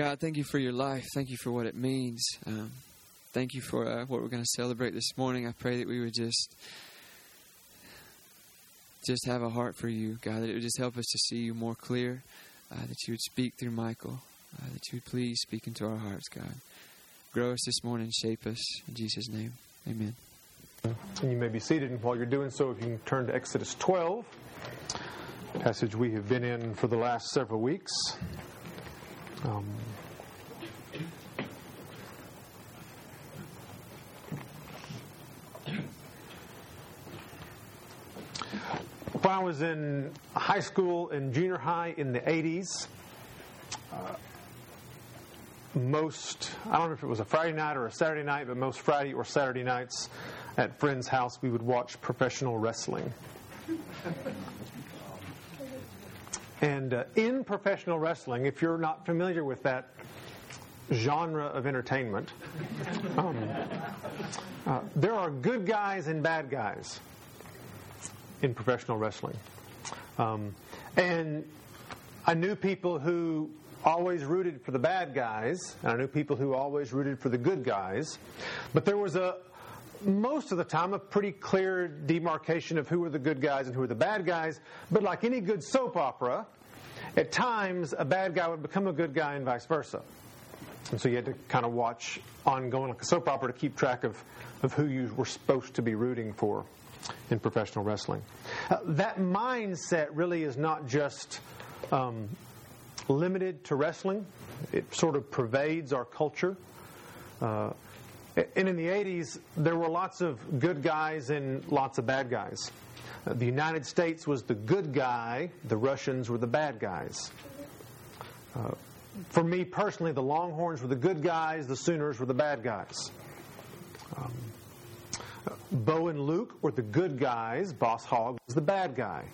God, thank you for your life. Thank you for what it means. Um, thank you for uh, what we're going to celebrate this morning. I pray that we would just just have a heart for you, God, that it would just help us to see you more clear, uh, that you would speak through Michael, uh, that you would please speak into our hearts, God. Grow us this morning, shape us. In Jesus' name, amen. You may be seated, and while you're doing so, if you can turn to Exodus 12, passage we have been in for the last several weeks. Um, when I was in high school and junior high in the 80s, uh, most, I don't know if it was a Friday night or a Saturday night, but most Friday or Saturday nights at friends' house, we would watch professional wrestling. And uh, in professional wrestling, if you're not familiar with that genre of entertainment, um, uh, there are good guys and bad guys in professional wrestling. Um, and I knew people who always rooted for the bad guys, and I knew people who always rooted for the good guys. But there was a, most of the time, a pretty clear demarcation of who were the good guys and who were the bad guys. But like any good soap opera, at times a bad guy would become a good guy and vice versa. And so you had to kind of watch ongoing, like a soap opera, to keep track of, of who you were supposed to be rooting for in professional wrestling. Uh, that mindset really is not just um, limited to wrestling, it sort of pervades our culture. Uh, and in the 80s, there were lots of good guys and lots of bad guys. Uh, the United States was the good guy, the Russians were the bad guys. Uh, for me personally, the Longhorns were the good guys, the Sooners were the bad guys. Um, Bo and Luke were the good guys, Boss Hogg was the bad guy.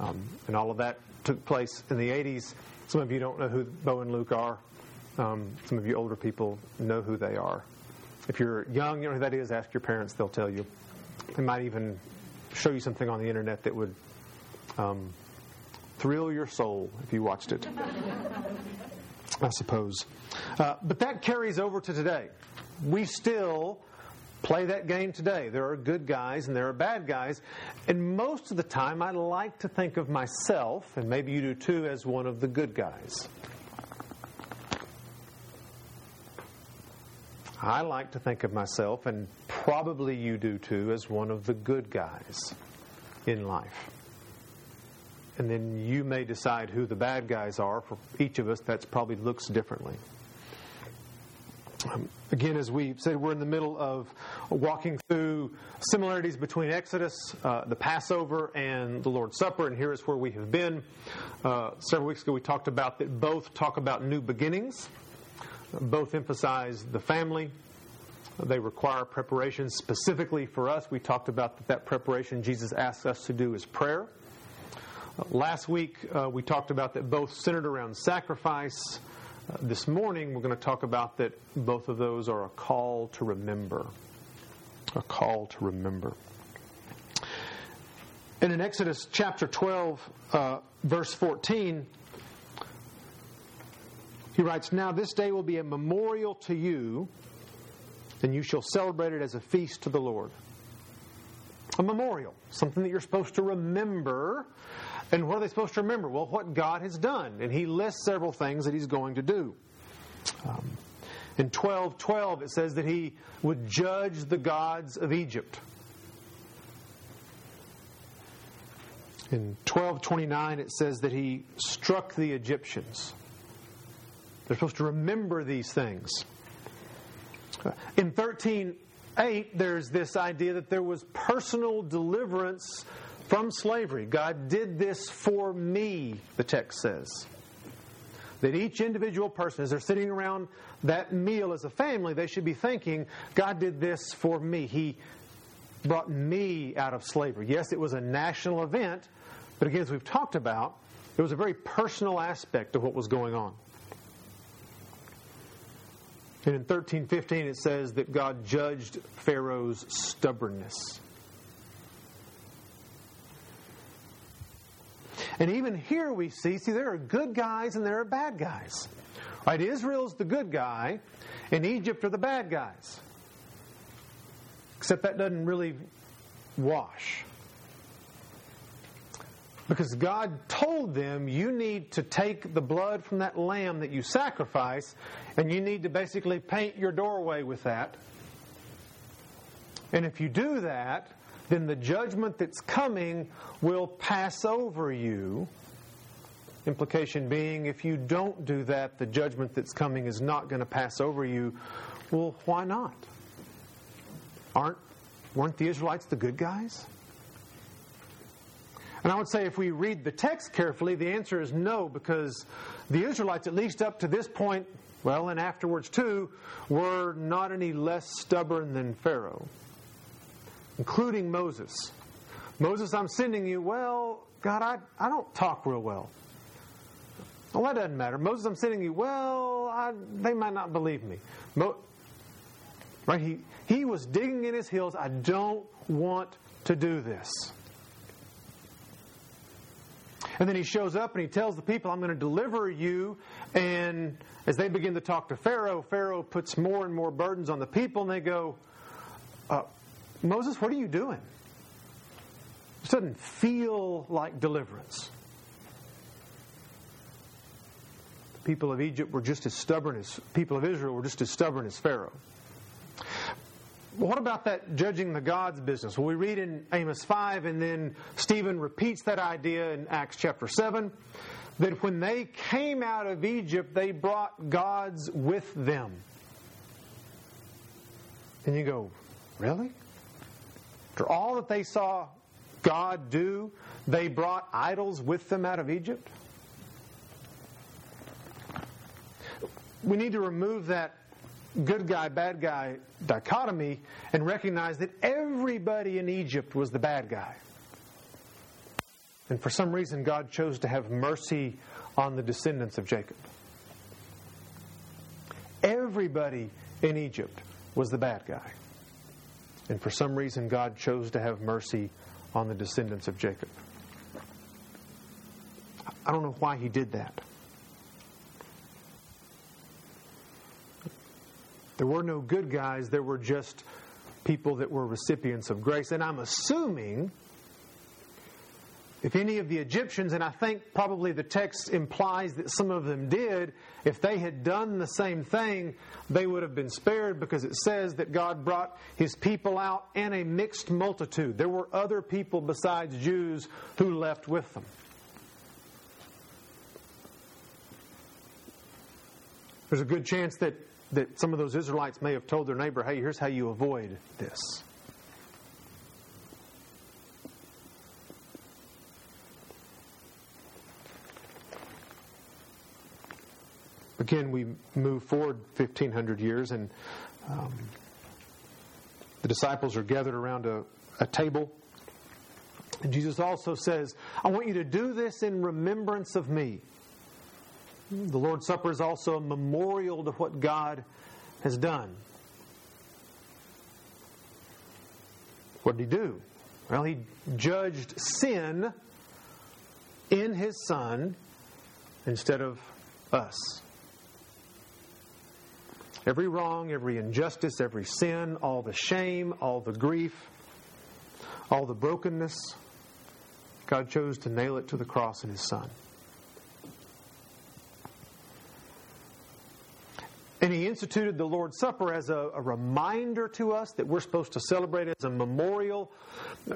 Um, and all of that took place in the 80s. Some of you don't know who Bo and Luke are. Um, some of you older people know who they are. If you're young, you know who that is, ask your parents, they'll tell you. They might even show you something on the internet that would um, thrill your soul if you watched it. I suppose. Uh, but that carries over to today. We still play that game today. There are good guys and there are bad guys. And most of the time, I like to think of myself, and maybe you do too, as one of the good guys. I like to think of myself, and probably you do too, as one of the good guys in life. And then you may decide who the bad guys are. For each of us, that probably looks differently. Um, again, as we said, we're in the middle of walking through similarities between Exodus, uh, the Passover, and the Lord's Supper, and here is where we have been. Uh, several weeks ago, we talked about that both talk about new beginnings, both emphasize the family. They require preparation specifically for us. We talked about that, that preparation Jesus asks us to do is prayer. Uh, last week, uh, we talked about that both centered around sacrifice this morning, we're going to talk about that both of those are a call to remember. A call to remember. And in Exodus chapter 12, uh, verse 14, he writes, Now this day will be a memorial to you, and you shall celebrate it as a feast to the Lord. A memorial, something that you're supposed to remember and what are they supposed to remember? Well, what God has done. And he lists several things that he's going to do. Um, in 12 12, it says that he would judge the gods of Egypt. In 1229, it says that he struck the Egyptians. They're supposed to remember these things. In 13:8, there's this idea that there was personal deliverance from slavery. God did this for me, the text says. That each individual person, as they're sitting around that meal as a family, they should be thinking, God did this for me. He brought me out of slavery. Yes, it was a national event, but again, as we've talked about, it was a very personal aspect of what was going on. And in 1315, it says that God judged Pharaoh's stubbornness. And even here we see, see, there are good guys and there are bad guys. Right? Israel's the good guy, and Egypt are the bad guys. Except that doesn't really wash. Because God told them, you need to take the blood from that lamb that you sacrifice, and you need to basically paint your doorway with that. And if you do that, then the judgment that's coming will pass over you. Implication being, if you don't do that, the judgment that's coming is not going to pass over you. Well, why not? Aren't weren't the Israelites the good guys? And I would say if we read the text carefully, the answer is no, because the Israelites, at least up to this point, well, and afterwards too, were not any less stubborn than Pharaoh, including Moses. Moses, I'm sending you. Well, God, I, I don't talk real well. Well, that doesn't matter. Moses, I'm sending you. Well, I, they might not believe me. Mo, right? He, he was digging in his heels. I don't want to do this. And then he shows up and he tells the people, I'm going to deliver you. And as they begin to talk to Pharaoh, Pharaoh puts more and more burdens on the people, and they go, uh, Moses, what are you doing? This doesn't feel like deliverance. The people of Egypt were just as stubborn as people of Israel were just as stubborn as Pharaoh. What about that judging the gods business? Well, we read in Amos 5, and then Stephen repeats that idea in Acts chapter 7 that when they came out of Egypt, they brought gods with them. And you go, really? After all that they saw God do, they brought idols with them out of Egypt? We need to remove that good guy, bad guy dichotomy and recognize that everybody in Egypt was the bad guy. And for some reason, God chose to have mercy on the descendants of Jacob. Everybody in Egypt was the bad guy. And for some reason, God chose to have mercy on the descendants of Jacob. I don't know why he did that. There were no good guys, there were just people that were recipients of grace. And I'm assuming if any of the Egyptians, and I think probably the text implies that some of them did, if they had done the same thing, they would have been spared because it says that God brought his people out and a mixed multitude. There were other people besides Jews who left with them. There's a good chance that that some of those Israelites may have told their neighbor, hey, here's how you avoid this. Again, we move forward 1,500 years, and um, the disciples are gathered around a, a table. And Jesus also says, I want you to do this in remembrance of me. The Lord's Supper is also a memorial to what God has done. What did he do? Well, he judged sin in his Son instead of us. Every wrong, every injustice, every sin, all the shame, all the grief, all the brokenness, God chose to nail it to the cross in his Son. And he instituted the Lord's Supper as a, a, reminder to us that we're supposed to celebrate it as a memorial,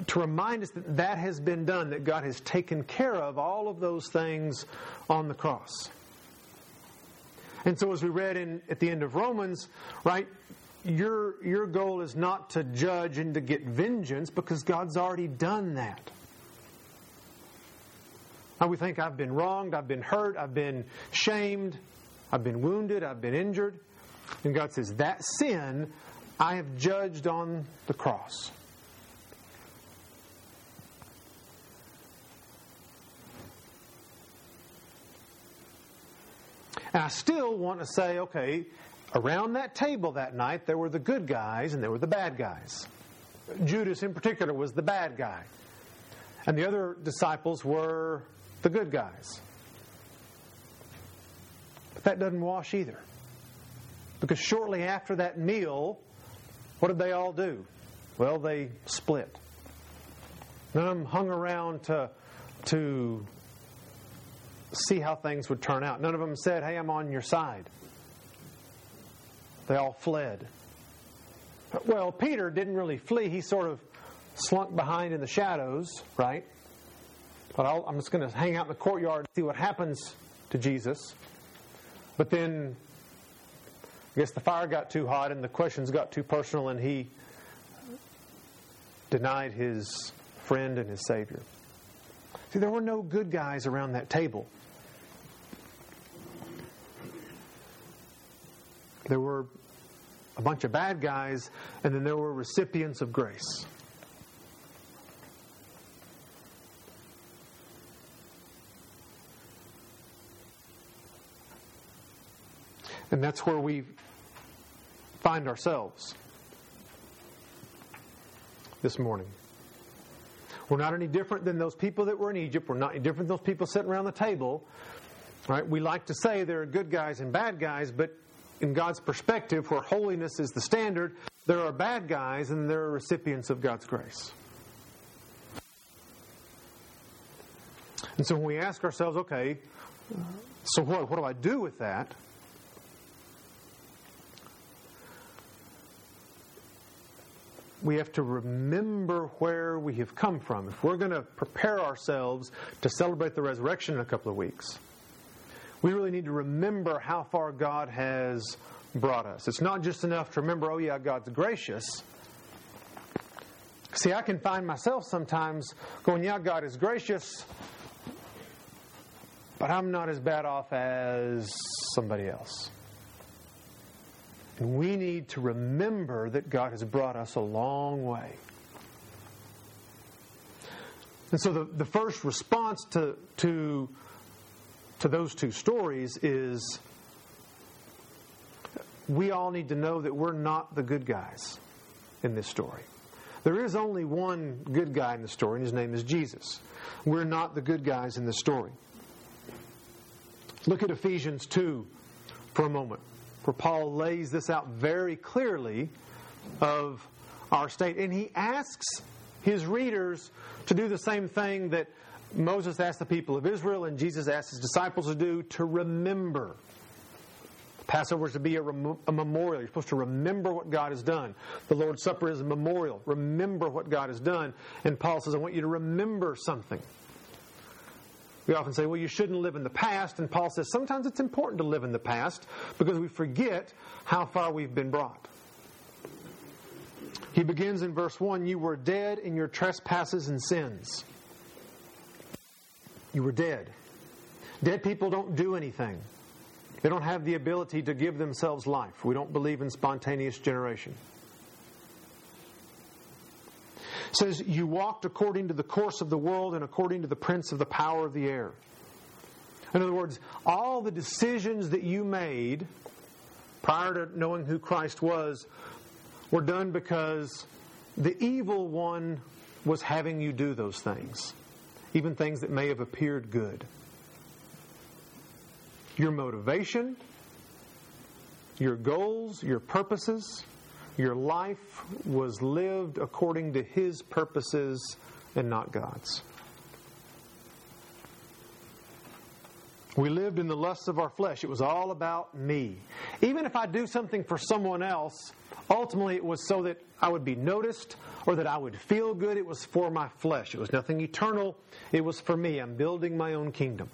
to remind us that that has been done, that God has taken care of all of those things on the cross. And so, as we read in, at the end of Romans, right, your, your goal is not to judge and to get vengeance because God's already done that. Now we think I've been wronged, I've been hurt, I've been shamed, I've been wounded, I've been injured. And God says, That sin I have judged on the cross. And I still want to say, okay, around that table that night, there were the good guys and there were the bad guys. Judas, in particular, was the bad guy. And the other disciples were the good guys. But that doesn't wash either. Because shortly after that meal, what did they all do? Well, they split. None hung around to, to see how things would turn out. None of them said, Hey, I'm on your side. They all fled. Well, Peter didn't really flee. He sort of slunk behind in the shadows, right? But i am just going to hang out in the courtyard and see what happens to Jesus. But then, I guess the fire got too hot and the questions got too personal, and he denied his friend and his Savior. See, there were no good guys around that table. There were a bunch of bad guys, and then there were recipients of grace. And that's where we find ourselves this morning. We're not any different than those people that were in Egypt. We're not any different than those people sitting around the table. Right? We like to say there are good guys and bad guys, but in God's perspective, where holiness is the standard, there are bad guys and there are recipients of God's grace. And so when we ask ourselves, okay, so what, what do I do with that? We have to remember where we have come from. If we're going to prepare ourselves to celebrate the resurrection in a couple of weeks, we really need to remember how far God has brought us. It's not just enough to remember, oh, yeah, God's gracious. See, I can find myself sometimes going, yeah, God is gracious, but I'm not as bad off as somebody else. And we need to remember that God has brought us a long way. And so the, the first response to, to, to those two stories is we all need to know that we're not the good guys in this story. There is only one good guy in the story, and his name is Jesus. We're not the good guys in the story. Look at Ephesians 2 for a moment where Paul lays this out very clearly of our state. And he asks his readers to do the same thing that Moses asked the people of Israel and Jesus asked his disciples to do to remember. Passover is to be a, rem- a, memorial. You're supposed to remember what God has done. The Lord's Supper is a memorial. Remember what God has done. And Paul says, I want you to remember something. We often say, well, you shouldn't live in the past. And Paul says sometimes it's important to live in the past because we forget how far we've been brought. He begins in verse 1 You were dead in your trespasses and sins. You were dead. Dead people don't do anything, they don't have the ability to give themselves life. We don't believe in spontaneous generation. Says, You walked according to the course of the world and according to the prince of the power of the air. In other words, all the decisions that you made prior to knowing who Christ was were done because the evil one was having you do those things, even things that may have appeared good. Your motivation, your goals, your purposes, your life was lived according to His purposes and not God's. We lived in the lusts of our flesh. It was all about me. Even if I do something for someone else, ultimately it was so that I would be noticed or that I would feel good. It was for my flesh. It was nothing eternal. It was for me. I'm building my own kingdom.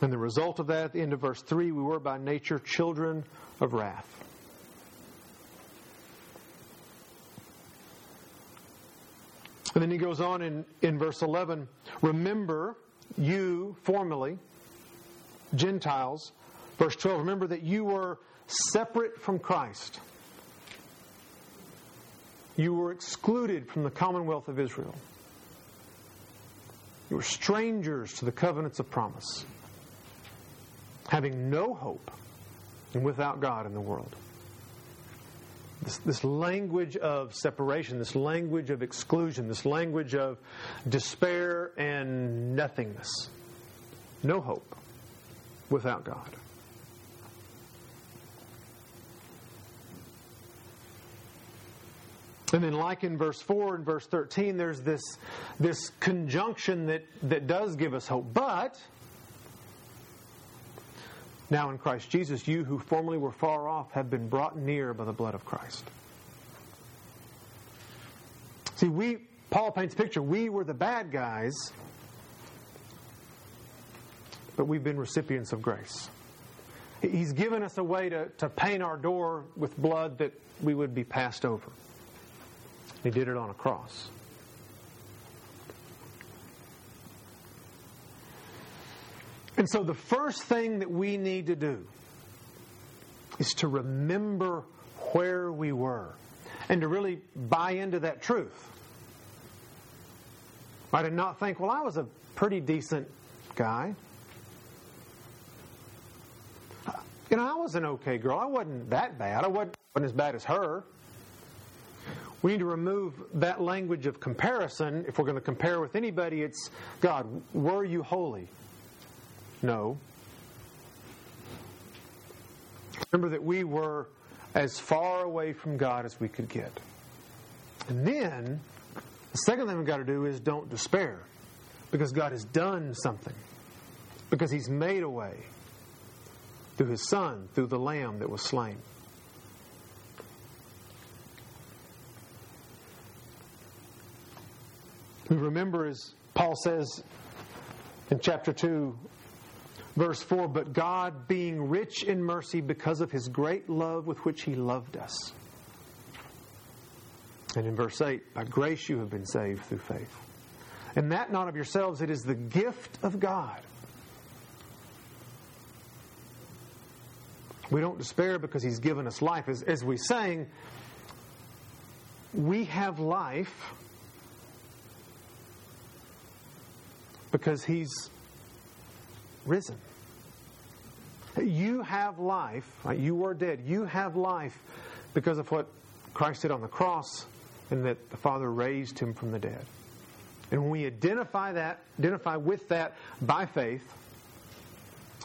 And the result of that, at the end of verse 3, we were by nature children of wrath. And then he goes on in, in verse 11 Remember, you formerly, Gentiles, verse 12, remember that you were separate from Christ. You were excluded from the commonwealth of Israel. You were strangers to the covenants of promise, having no hope and without God in the world. This, this, language of separation, this language of exclusion, this language of despair and nothingness. No hope without God. And then, like in verse 4 and verse 13, there's this, this conjunction that, that does give us hope. But, now in Christ Jesus, you who formerly were far off have been brought near by the blood of Christ. See, we, Paul paints a picture. We were the bad guys, but we've been recipients of grace. He's given us a way to, to paint our door with blood that we would be passed over. He did it on a cross. And so the first thing that we need to do is to remember where we were and to really buy into that truth. Right? And not think, well, I was a pretty decent guy. You know, I was an okay girl. I wasn't that bad. I wasn't as bad as her. We need to remove that language of comparison. If we're going to compare with anybody, it's God, were you holy? No. Remember that we were as far away from God as we could get. And then, the second thing we've got to do is don't despair. Because God has done something. Because He's made a way through His Son, through the Lamb that was slain. We remember, as Paul says in chapter 2, verse 4 But God, being rich in mercy because of his great love with which he loved us. And in verse 8, By grace you have been saved through faith. And that not of yourselves, it is the gift of God. We don't despair because he's given us life. As, as we sang, we have life because he's risen. You have life. You were dead. You have life because of what Christ did on the cross and that the Father raised him from the dead. And when we identify that, identify with that by faith,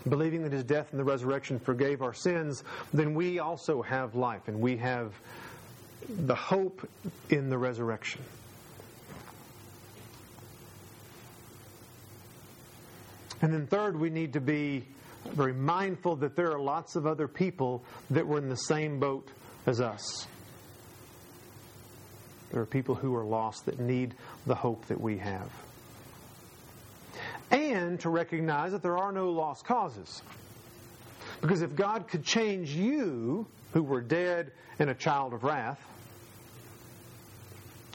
believing that his death and the resurrection forgave our sins, then we also have life and we have the hope in the resurrection. And then, third, we need to be very mindful that there are lots of other people that were in the same boat as us. There are people who are lost that need the hope that we have. And to recognize that there are no lost causes. Because if God could change you, who were dead and a child of wrath,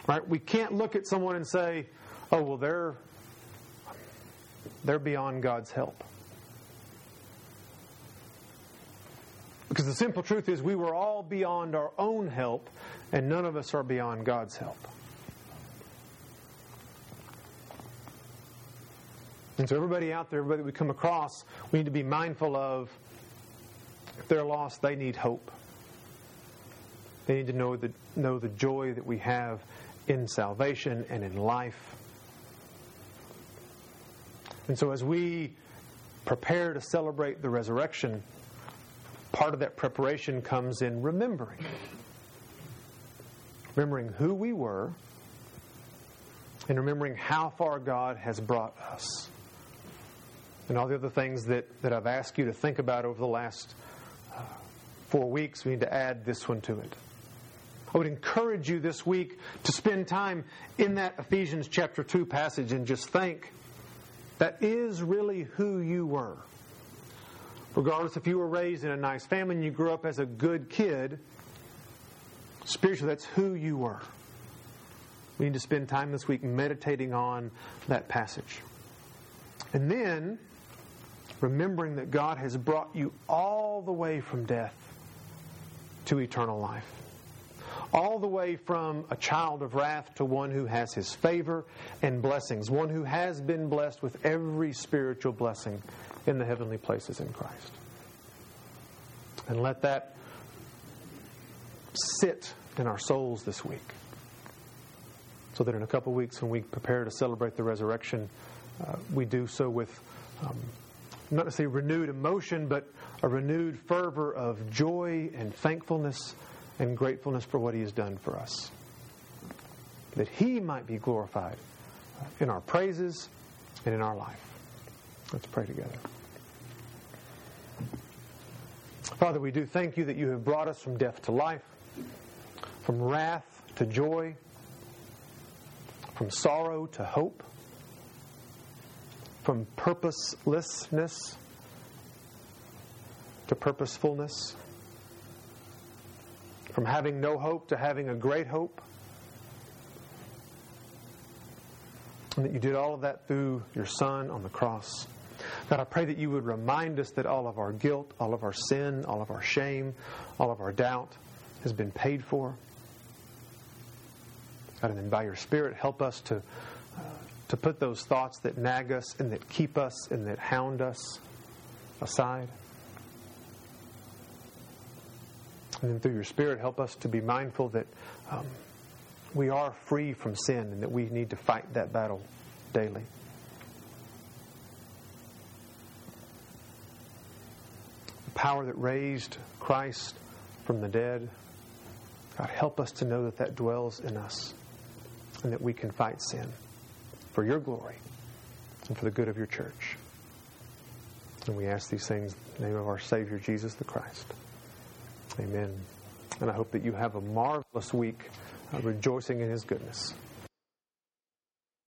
right, we can't look at someone and say, oh, well, they're they're beyond God's help. Because the simple truth is, we were all beyond our own help, and none of us are beyond God's help. And so, everybody out there, everybody we come across, we need to be mindful of if they're lost, they need hope. They need to know the, know the joy that we have in salvation and in life. And so, as we prepare to celebrate the resurrection, part of that preparation comes in remembering. Remembering who we were and remembering how far God has brought us. And all the other things that, that I've asked you to think about over the last uh, four weeks, we need to add this one to it. I would encourage you this week to spend time in that Ephesians chapter 2 passage and just think that is really who you were. Regardless if you were raised in a nice family and you grew up as a good kid, spiritually, that's who you were. We need to spend time this week meditating on that passage. And then, remembering that God has brought you all the way from death to eternal life all the way from a child of wrath to one who has his favor and blessings, one who has been blessed with every spiritual blessing in the heavenly places in Christ. And let that sit in our souls this week. So that in a couple weeks, when we prepare to celebrate the resurrection, uh, we do so with um, not necessarily renewed emotion, but a renewed fervor of joy and thankfulness and gratefulness for what He has done for us. That He might be glorified in our praises and in our life. Let's pray together. Father, we do thank you that you have brought us from death to life, from wrath to joy, from sorrow to hope, from purposelessness to purposefulness, from having no hope to having a great hope. And that you did all of that through your Son on the cross. God, I pray that you would remind us that all of our guilt, all of our sin, all of our shame, all of our doubt has been paid for. God, and then by your Spirit, help us to, uh, to put those thoughts that nag us and that keep us and that hound us aside. And then through your Spirit, help us to be mindful that um, we are free from sin and that we need to fight that battle daily. The power that raised Christ from the dead, God, help us to know that that dwells in us and that we can fight sin for your glory and for the good of your church. And we ask these things in the name of our Savior, Jesus the Christ. Amen. And I hope that you have a marvelous week uh, rejoicing in his goodness.